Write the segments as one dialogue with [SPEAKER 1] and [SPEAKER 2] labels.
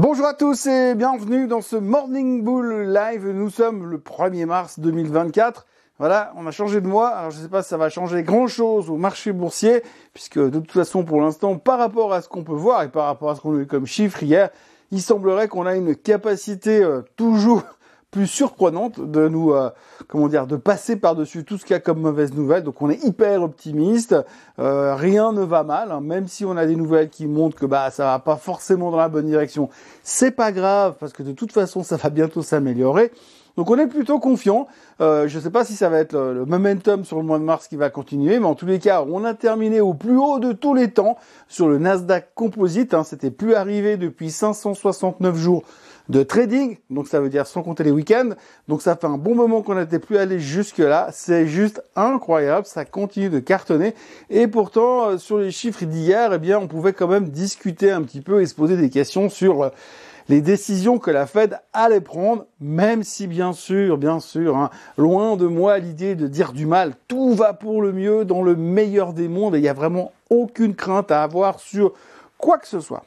[SPEAKER 1] Bonjour à tous et bienvenue dans ce Morning Bull Live. Nous sommes le 1er mars 2024. Voilà, on a changé de mois. Alors je ne sais pas si ça va changer grand chose au marché boursier, puisque de toute façon pour l'instant, par rapport à ce qu'on peut voir et par rapport à ce qu'on a eu comme chiffre hier, il semblerait qu'on a une capacité euh, toujours plus surprenante de nous, euh, comment dire, de passer par-dessus tout ce qu'il y a comme mauvaise nouvelle. Donc on est hyper optimiste, euh, rien ne va mal, hein. même si on a des nouvelles qui montrent que bah ça va pas forcément dans la bonne direction. C'est pas grave parce que de toute façon ça va bientôt s'améliorer. Donc on est plutôt confiant. Euh, je ne sais pas si ça va être le, momentum sur le mois de mars qui va continuer, mais en tous les cas, on a terminé au plus haut de tous les temps sur le Nasdaq Composite. Hein, C'était plus arrivé depuis 569 jours de trading, donc ça veut dire sans compter les week-ends. Donc ça fait un bon moment qu'on n'était plus allé jusque là. C'est juste incroyable, ça continue de cartonner. Et pourtant, euh, sur les chiffres d'hier, eh bien, on pouvait quand même discuter un petit peu et se poser des questions sur euh, les décisions que la Fed allait prendre, même si bien sûr, bien sûr, hein, loin de moi l'idée de dire du mal, tout va pour le mieux dans le meilleur des mondes et il n'y a vraiment aucune crainte à avoir sur quoi que ce soit.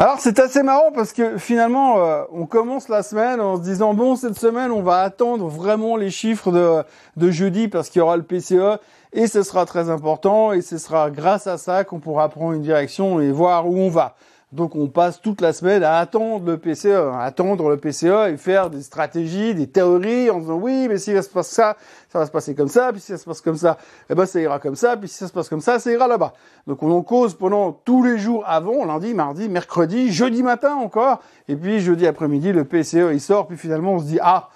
[SPEAKER 1] Alors c'est assez marrant parce que finalement euh, on commence la semaine en se disant bon cette semaine on va attendre vraiment les chiffres de, de jeudi parce qu'il y aura le PCE et ce sera très important et ce sera grâce à ça qu'on pourra prendre une direction et voir où on va. Donc on passe toute la semaine à attendre le PCE, à attendre le PCE et faire des stratégies, des théories en disant oui, mais si ça se passe ça, ça va se passer comme ça, puis si ça se passe comme ça, eh ben ça ira comme ça, puis si ça se passe comme ça, ça ira là-bas. Donc on en cause pendant tous les jours avant, lundi, mardi, mercredi, jeudi matin encore, et puis jeudi après-midi le PCE il sort, puis finalement on se dit ah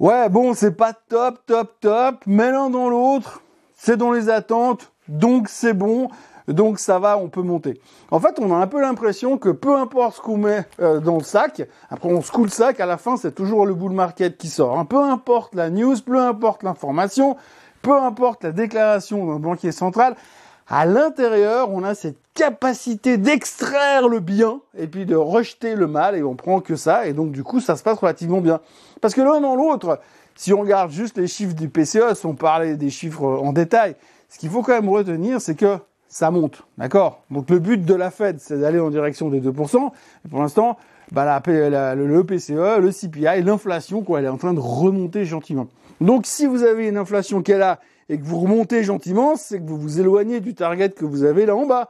[SPEAKER 1] ouais bon c'est pas top, top, top, mais l'un dans l'autre, c'est dans les attentes, donc c'est bon donc ça va, on peut monter. En fait, on a un peu l'impression que peu importe ce qu'on met euh, dans le sac, après on secoue le sac, à la fin c'est toujours le bull market qui sort. Hein. Peu importe la news, peu importe l'information, peu importe la déclaration d'un banquier central, à l'intérieur, on a cette capacité d'extraire le bien et puis de rejeter le mal et on prend que ça et donc du coup ça se passe relativement bien. Parce que l'un dans l'autre, si on regarde juste les chiffres du PCE, sans parler des chiffres en détail, ce qu'il faut quand même retenir, c'est que ça monte, d'accord? Donc le but de la Fed, c'est d'aller en direction des 2%. Et pour l'instant, bah, la, le PCE, le CPI, l'inflation, quoi, elle est en train de remonter gentiment. Donc si vous avez une inflation est là et que vous remontez gentiment, c'est que vous vous éloignez du target que vous avez là en bas.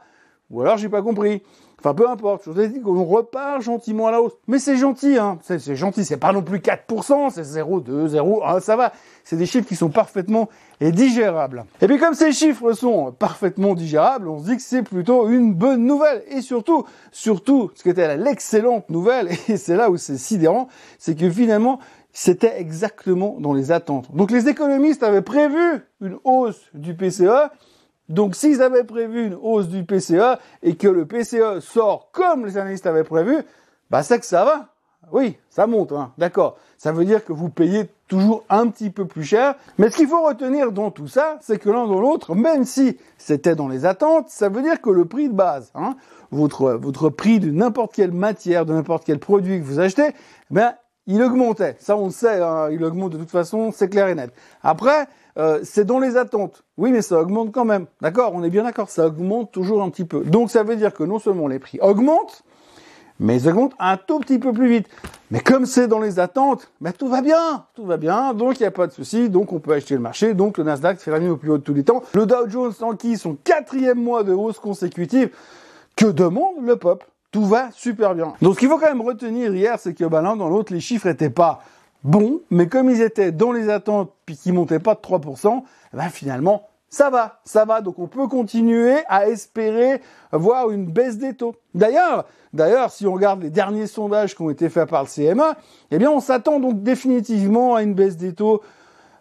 [SPEAKER 1] Ou alors j'ai pas compris. Enfin, peu importe. Je vous ai dit qu'on repart gentiment à la hausse. Mais c'est gentil, hein. C'est gentil. C'est pas non plus 4%, c'est 0,2, 0,1, ça va. C'est des chiffres qui sont parfaitement digérables. Et puis, comme ces chiffres sont parfaitement digérables, on se dit que c'est plutôt une bonne nouvelle. Et surtout, surtout, ce qui était l'excellente nouvelle, et c'est là où c'est sidérant, c'est que finalement, c'était exactement dans les attentes. Donc les économistes avaient prévu une hausse du PCE, donc s'ils avaient prévu une hausse du PCE et que le PCE sort comme les analystes avaient prévu, bah c'est que ça va. Oui, ça monte, hein, d'accord. Ça veut dire que vous payez toujours un petit peu plus cher. Mais ce qu'il faut retenir dans tout ça, c'est que l'un dans l'autre, même si c'était dans les attentes, ça veut dire que le prix de base, hein, votre, votre prix de n'importe quelle matière, de n'importe quel produit que vous achetez, ben, il augmentait. Ça, on le sait, hein, il augmente de toute façon, c'est clair et net. Après, euh, c'est dans les attentes. Oui, mais ça augmente quand même. D'accord On est bien d'accord, ça augmente toujours un petit peu. Donc ça veut dire que non seulement les prix augmentent, mais ils augmentent un tout petit peu plus vite. Mais comme c'est dans les attentes, ben tout va bien, tout va bien, donc il n'y a pas de souci, donc on peut acheter le marché, donc le Nasdaq fait la nuit au plus haut de tous les temps. Le Dow Jones qui son quatrième mois de hausse consécutive. Que demande le pop Tout va super bien. Donc ce qu'il faut quand même retenir hier, c'est que ben, l'un dans l'autre, les chiffres n'étaient pas bon, mais comme ils étaient dans les attentes puis qu'ils montaient pas de 3%, eh ben finalement ça va, ça va. Donc on peut continuer à espérer voir une baisse des taux. D'ailleurs, d'ailleurs, si on regarde les derniers sondages qui ont été faits par le CMA, eh bien on s'attend donc définitivement à une baisse des taux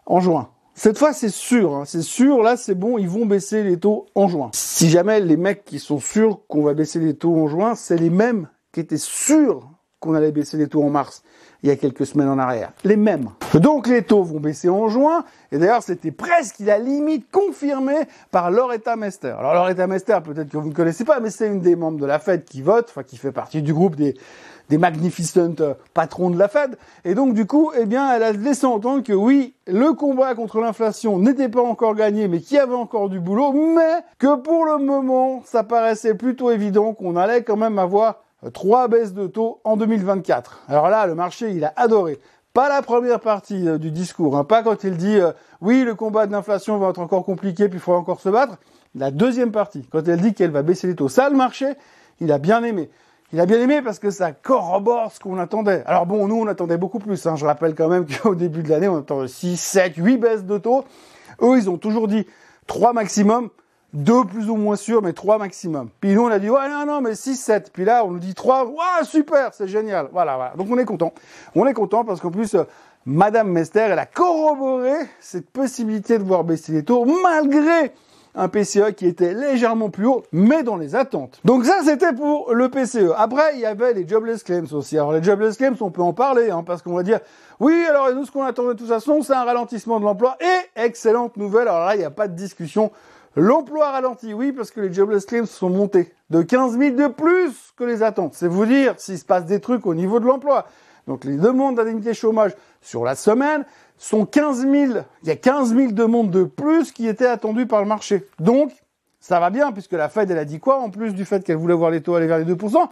[SPEAKER 1] en juin. Cette fois, c'est sûr, hein. c'est sûr, là, c'est bon, ils vont baisser les taux en juin. Si jamais les mecs qui sont sûrs qu'on va baisser les taux en juin, c'est les mêmes qui étaient sûrs qu'on allait baisser les taux en mars. Il y a quelques semaines en arrière. Les mêmes. Donc les taux vont baisser en juin, et d'ailleurs c'était presque la limite confirmée par Loretta Mester. Alors Loretta Mester, peut-être que vous ne connaissez pas, mais c'est une des membres de la Fed qui vote, enfin qui fait partie du groupe des, des magnificent euh, patrons de la Fed. Et donc du coup, eh bien, elle a laissé entendre que oui, le combat contre l'inflation n'était pas encore gagné, mais qu'il y avait encore du boulot, mais que pour le moment, ça paraissait plutôt évident qu'on allait quand même avoir trois baisses de taux en 2024. Alors là, le marché, il a adoré. Pas la première partie euh, du discours, hein. pas quand il dit euh, oui, le combat de l'inflation va être encore compliqué, puis il faudra encore se battre. La deuxième partie, quand elle dit qu'elle va baisser les taux, ça, le marché, il a bien aimé. Il a bien aimé parce que ça corrobore ce qu'on attendait. Alors bon, nous, on attendait beaucoup plus. Hein. Je rappelle quand même qu'au début de l'année, on attendait 6, 7, 8 baisses de taux. Eux, ils ont toujours dit 3 maximum deux plus ou moins sûrs, mais trois maximum. Puis nous, on a dit, ouais, non, non, mais 6, 7. Puis là, on nous dit 3, ouais, super, c'est génial. Voilà, voilà. Donc on est content. On est content parce qu'en plus, euh, Madame Mester, elle a corroboré cette possibilité de voir baisser les taux malgré un PCE qui était légèrement plus haut, mais dans les attentes. Donc ça, c'était pour le PCE. Après, il y avait les jobless claims aussi. Alors les jobless claims, on peut en parler, hein, parce qu'on va dire, oui, alors nous, ce qu'on attendait de toute façon, c'est un ralentissement de l'emploi. Et excellente nouvelle, alors là, il n'y a pas de discussion. L'emploi ralenti, oui, parce que les jobless claims sont montés de 15 000 de plus que les attentes. C'est vous dire s'il se passe des trucs au niveau de l'emploi. Donc les demandes d'indemnité chômage sur la semaine sont 15 000. Il y a 15 000 demandes de plus qui étaient attendues par le marché. Donc ça va bien puisque la Fed elle a dit quoi en plus du fait qu'elle voulait voir les taux aller vers les 2%,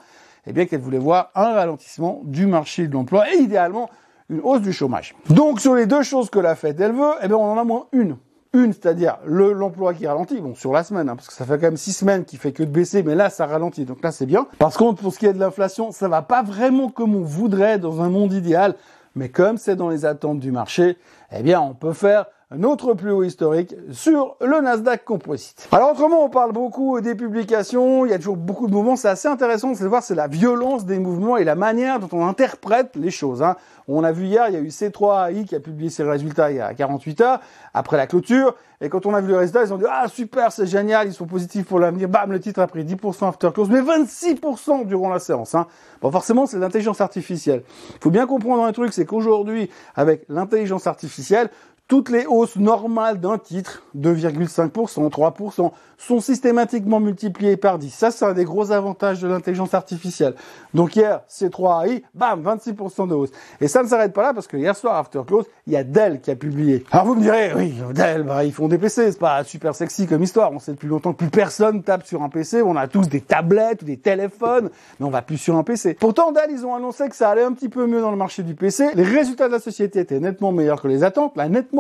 [SPEAKER 1] eh bien qu'elle voulait voir un ralentissement du marché de l'emploi et idéalement une hausse du chômage. Donc sur les deux choses que la Fed elle veut, eh bien on en a moins une. Une, c'est-à-dire l'emploi qui ralentit, bon sur la semaine, hein, parce que ça fait quand même six semaines qu'il fait que de baisser, mais là ça ralentit, donc là c'est bien. Par contre, pour ce qui est de l'inflation, ça va pas vraiment comme on voudrait dans un monde idéal, mais comme c'est dans les attentes du marché, eh bien on peut faire un autre plus haut historique sur le Nasdaq Composite. Alors autrement, on parle beaucoup des publications, il y a toujours beaucoup de mouvements, c'est assez intéressant de voir c'est la violence des mouvements et la manière dont on interprète les choses. Hein. On a vu hier, il y a eu C3AI qui a publié ses résultats il y a 48 heures, après la clôture, et quand on a vu les résultats, ils ont dit « Ah super, c'est génial, ils sont positifs pour l'avenir ». Bam, le titre a pris 10% after close, mais 26% durant la séance. Hein. Bon, forcément, c'est l'intelligence artificielle. Il faut bien comprendre un truc, c'est qu'aujourd'hui, avec l'intelligence artificielle, toutes les hausses normales d'un titre, 2,5%, 3%, sont systématiquement multipliées par 10. Ça, c'est un des gros avantages de l'intelligence artificielle. Donc hier, C3AI, bam, 26% de hausse. Et ça ne s'arrête pas là parce que hier soir, after close, il y a Dell qui a publié. Alors vous me direz, oui, Dell, bah, ils font des PC, c'est pas super sexy comme histoire. On sait depuis longtemps que plus personne tape sur un PC. On a tous des tablettes ou des téléphones, mais on va plus sur un PC. Pourtant, Dell, ils ont annoncé que ça allait un petit peu mieux dans le marché du PC. Les résultats de la société étaient nettement meilleurs que les attentes.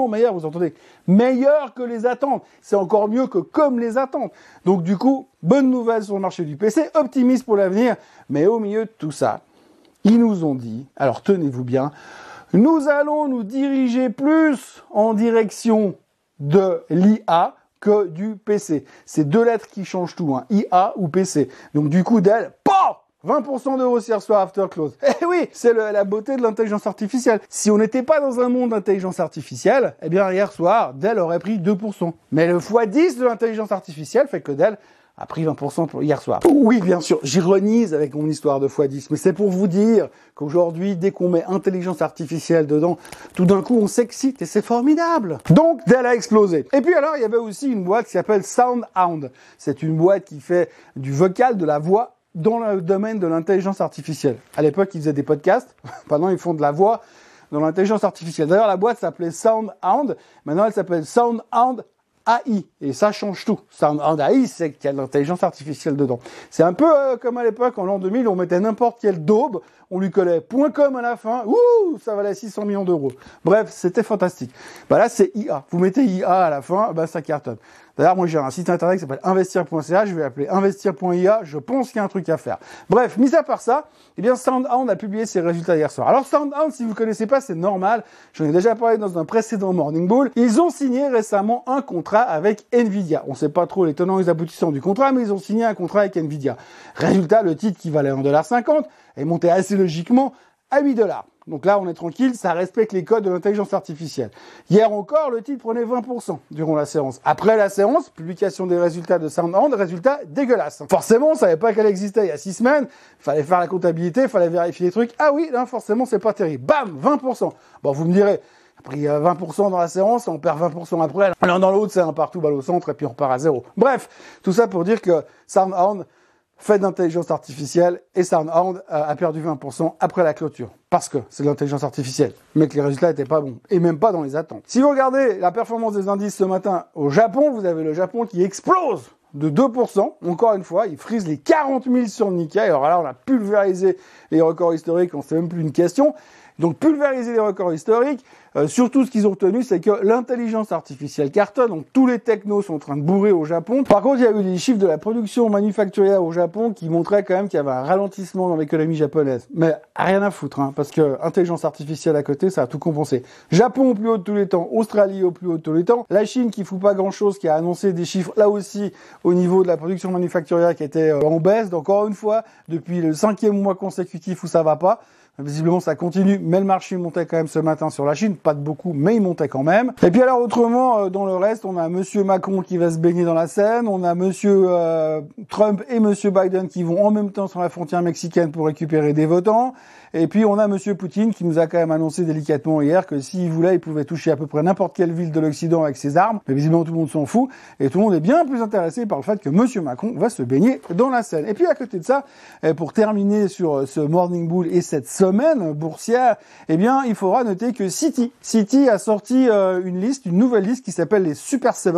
[SPEAKER 1] Meilleur, vous entendez Meilleur que les attentes. C'est encore mieux que comme les attentes. Donc du coup, bonne nouvelle sur le marché du PC, optimiste pour l'avenir. Mais au milieu de tout ça, ils nous ont dit, alors tenez-vous bien, nous allons nous diriger plus en direction de l'IA que du PC. C'est deux lettres qui changent tout, hein, IA ou PC. Donc du coup, d'elle, 20% de hausse hier soir after close. Eh oui, c'est la beauté de l'intelligence artificielle. Si on n'était pas dans un monde d'intelligence artificielle, eh bien hier soir, Dell aurait pris 2%. Mais le x10 de l'intelligence artificielle fait que Dell a pris 20% pour hier soir. Oui, bien sûr, j'ironise avec mon histoire de x10, mais c'est pour vous dire qu'aujourd'hui, dès qu'on met intelligence artificielle dedans, tout d'un coup, on s'excite et c'est formidable. Donc, Dell a explosé. Et puis alors, il y avait aussi une boîte qui s'appelle SoundHound. C'est une boîte qui fait du vocal, de la voix dans le domaine de l'intelligence artificielle. À l'époque, ils faisaient des podcasts. Maintenant, ils font de la voix dans l'intelligence artificielle. D'ailleurs, la boîte s'appelait SoundHound. Maintenant, elle s'appelle SoundHound AI. Et ça change tout. SoundHound AI, c'est qu'il y a de l'intelligence artificielle dedans. C'est un peu euh, comme à l'époque, en l'an 2000, on mettait n'importe quel daube, on lui collait .com à la fin, ouh, ça valait 600 millions d'euros. Bref, c'était fantastique. Bah là, c'est IA. Vous mettez IA à la fin, bah ça cartonne. D'ailleurs, moi j'ai un site internet qui s'appelle investir.ca, je vais l'appeler investir.ia, je pense qu'il y a un truc à faire. Bref, mis à part ça, eh bien SoundHound a publié ses résultats hier soir. Alors SoundHound, si vous ne connaissez pas, c'est normal, j'en ai déjà parlé dans un précédent Morning Bull, ils ont signé récemment un contrat avec Nvidia. On ne sait pas trop les tenants et les aboutissants du contrat, mais ils ont signé un contrat avec Nvidia. Résultat, le titre qui valait 1,50$ est monté assez logiquement à 8 dollars. Donc là, on est tranquille, ça respecte les codes de l'intelligence artificielle. Hier encore, le titre prenait 20% durant la séance. Après la séance, publication des résultats de SoundHound, résultats dégueulasses. Forcément, on savait pas qu'elle existait il y a six semaines, fallait faire la comptabilité, fallait vérifier les trucs. Ah oui, là, forcément, c'est pas terrible. Bam, 20%. Bon, vous me direz, pris 20% dans la séance, on perd 20% après. L'un dans l'autre, c'est un partout balle au centre et puis on repart à zéro. Bref, tout ça pour dire que SoundHound fait d'intelligence artificielle et SoundHound a perdu 20% après la clôture. Parce que c'est de l'intelligence artificielle, mais que les résultats n'étaient pas bons, et même pas dans les attentes. Si vous regardez la performance des indices ce matin au Japon, vous avez le Japon qui explose de 2%. Encore une fois, il frise les 40 000 sur Nikkei. Alors là, on a pulvérisé les records historiques, on sait même plus une question. Donc pulvériser les records historiques, euh, surtout ce qu'ils ont retenu, c'est que l'intelligence artificielle cartonne, donc tous les technos sont en train de bourrer au Japon. Par contre, il y a eu des chiffres de la production manufacturière au Japon qui montraient quand même qu'il y avait un ralentissement dans l'économie japonaise. Mais rien à foutre, hein, parce que intelligence artificielle à côté, ça a tout compensé. Japon au plus haut de tous les temps, Australie au plus haut de tous les temps, la Chine qui fout pas grand chose, qui a annoncé des chiffres là aussi au niveau de la production manufacturière qui était euh, en baisse, encore une fois, depuis le cinquième mois consécutif où ça va pas. Visiblement, ça continue, mais le marché montait quand même ce matin sur la Chine, pas de beaucoup, mais il montait quand même. Et puis alors autrement, euh, dans le reste, on a Monsieur Macron qui va se baigner dans la Seine, on a Monsieur euh, Trump et Monsieur Biden qui vont en même temps sur la frontière mexicaine pour récupérer des votants. Et puis on a Monsieur Poutine qui nous a quand même annoncé délicatement hier que s'il voulait, il pouvait toucher à peu près n'importe quelle ville de l'Occident avec ses armes. Mais visiblement tout le monde s'en fout et tout le monde est bien plus intéressé par le fait que Monsieur Macron va se baigner dans la Seine. Et puis à côté de ça, pour terminer sur ce Morning Bull et cette semaine boursière, eh bien il faudra noter que City, City a sorti euh, une liste, une nouvelle liste qui s'appelle les Super 7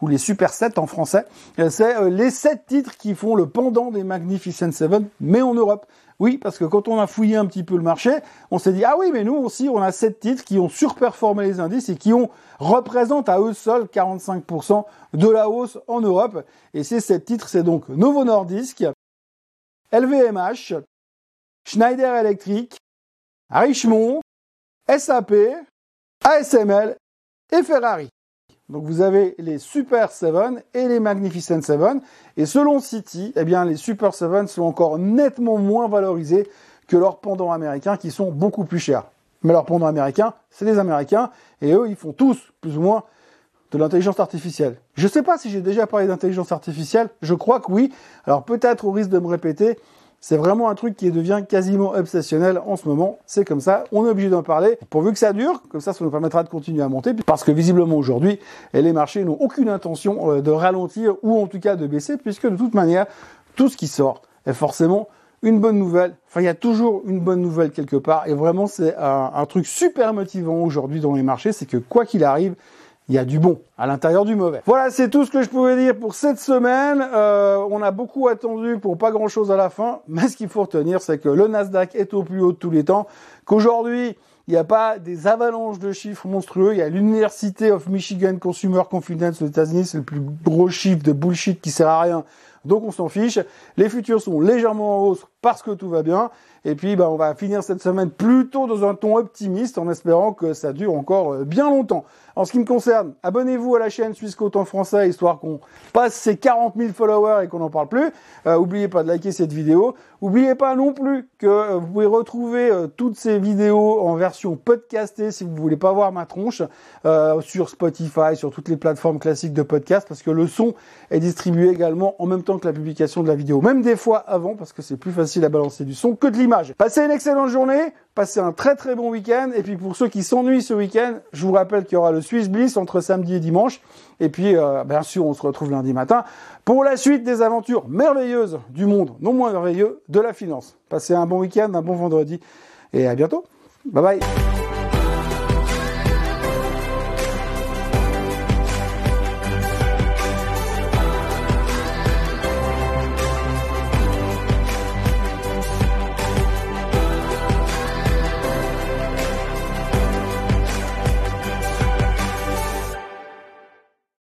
[SPEAKER 1] ou les Super 7 en français. C'est euh, les 7 titres qui font le pendant des Magnificent 7, mais en Europe. Oui, parce que quand on a fouillé un petit peu le marché, on s'est dit, ah oui, mais nous aussi, on a sept titres qui ont surperformé les indices et qui ont, représentent à eux seuls 45% de la hausse en Europe. Et ces sept titres, c'est donc Novo Nordisk, LVMH, Schneider Electric, Richemont, SAP, ASML et Ferrari. Donc vous avez les Super 7 et les Magnificent 7. Et selon City, eh bien les Super 7 sont encore nettement moins valorisés que leurs pendants américains qui sont beaucoup plus chers. Mais leurs pendants américains, c'est des Américains et eux, ils font tous plus ou moins de l'intelligence artificielle. Je ne sais pas si j'ai déjà parlé d'intelligence artificielle, je crois que oui. Alors peut-être au risque de me répéter, c'est vraiment un truc qui devient quasiment obsessionnel en ce moment. C'est comme ça, on est obligé d'en parler. Pourvu que ça dure, comme ça, ça nous permettra de continuer à monter. Parce que visiblement aujourd'hui, les marchés n'ont aucune intention euh, de ralentir ou en tout cas de baisser, puisque de toute manière, tout ce qui sort est forcément une bonne nouvelle. Enfin, il y a toujours une bonne nouvelle quelque part. Et vraiment, c'est un truc super motivant aujourd'hui dans les marchés, c'est que quoi qu'il arrive, il y a du bon à l'intérieur du mauvais. Voilà, c'est tout ce que je pouvais dire pour cette semaine. Euh, on a beaucoup attendu pour pas grand-chose à la fin, mais ce qu'il faut retenir, c'est que le Nasdaq est au plus haut de tous les temps, qu'aujourd'hui, il n'y a pas des avalanches de chiffres monstrueux. Il y a l'Université of Michigan Consumer Confidence aux États-Unis, c'est le plus gros chiffre de bullshit qui sert à rien. Donc on s'en fiche. Les futurs sont légèrement en hausse parce que tout va bien. Et puis, bah, on va finir cette semaine plutôt dans un ton optimiste en espérant que ça dure encore euh, bien longtemps. En ce qui me concerne, abonnez-vous à la chaîne Suisse Côte en français, histoire qu'on passe ces 40 000 followers et qu'on n'en parle plus. Euh, oubliez pas de liker cette vidéo. Oubliez pas non plus que euh, vous pouvez retrouver euh, toutes ces vidéos en version podcastée si vous voulez pas voir ma tronche sur Spotify, sur toutes les plateformes classiques de podcast, parce que le son est distribué également en même que la publication de la vidéo. Même des fois avant, parce que c'est plus facile à balancer du son que de l'image. Passez une excellente journée. Passez un très très bon week-end. Et puis pour ceux qui s'ennuient ce week-end, je vous rappelle qu'il y aura le Swiss Bliss entre samedi et dimanche. Et puis euh, bien sûr, on se retrouve lundi matin pour la suite des aventures merveilleuses du monde, non moins merveilleux, de la finance. Passez un bon week-end, un bon vendredi et à bientôt. Bye bye.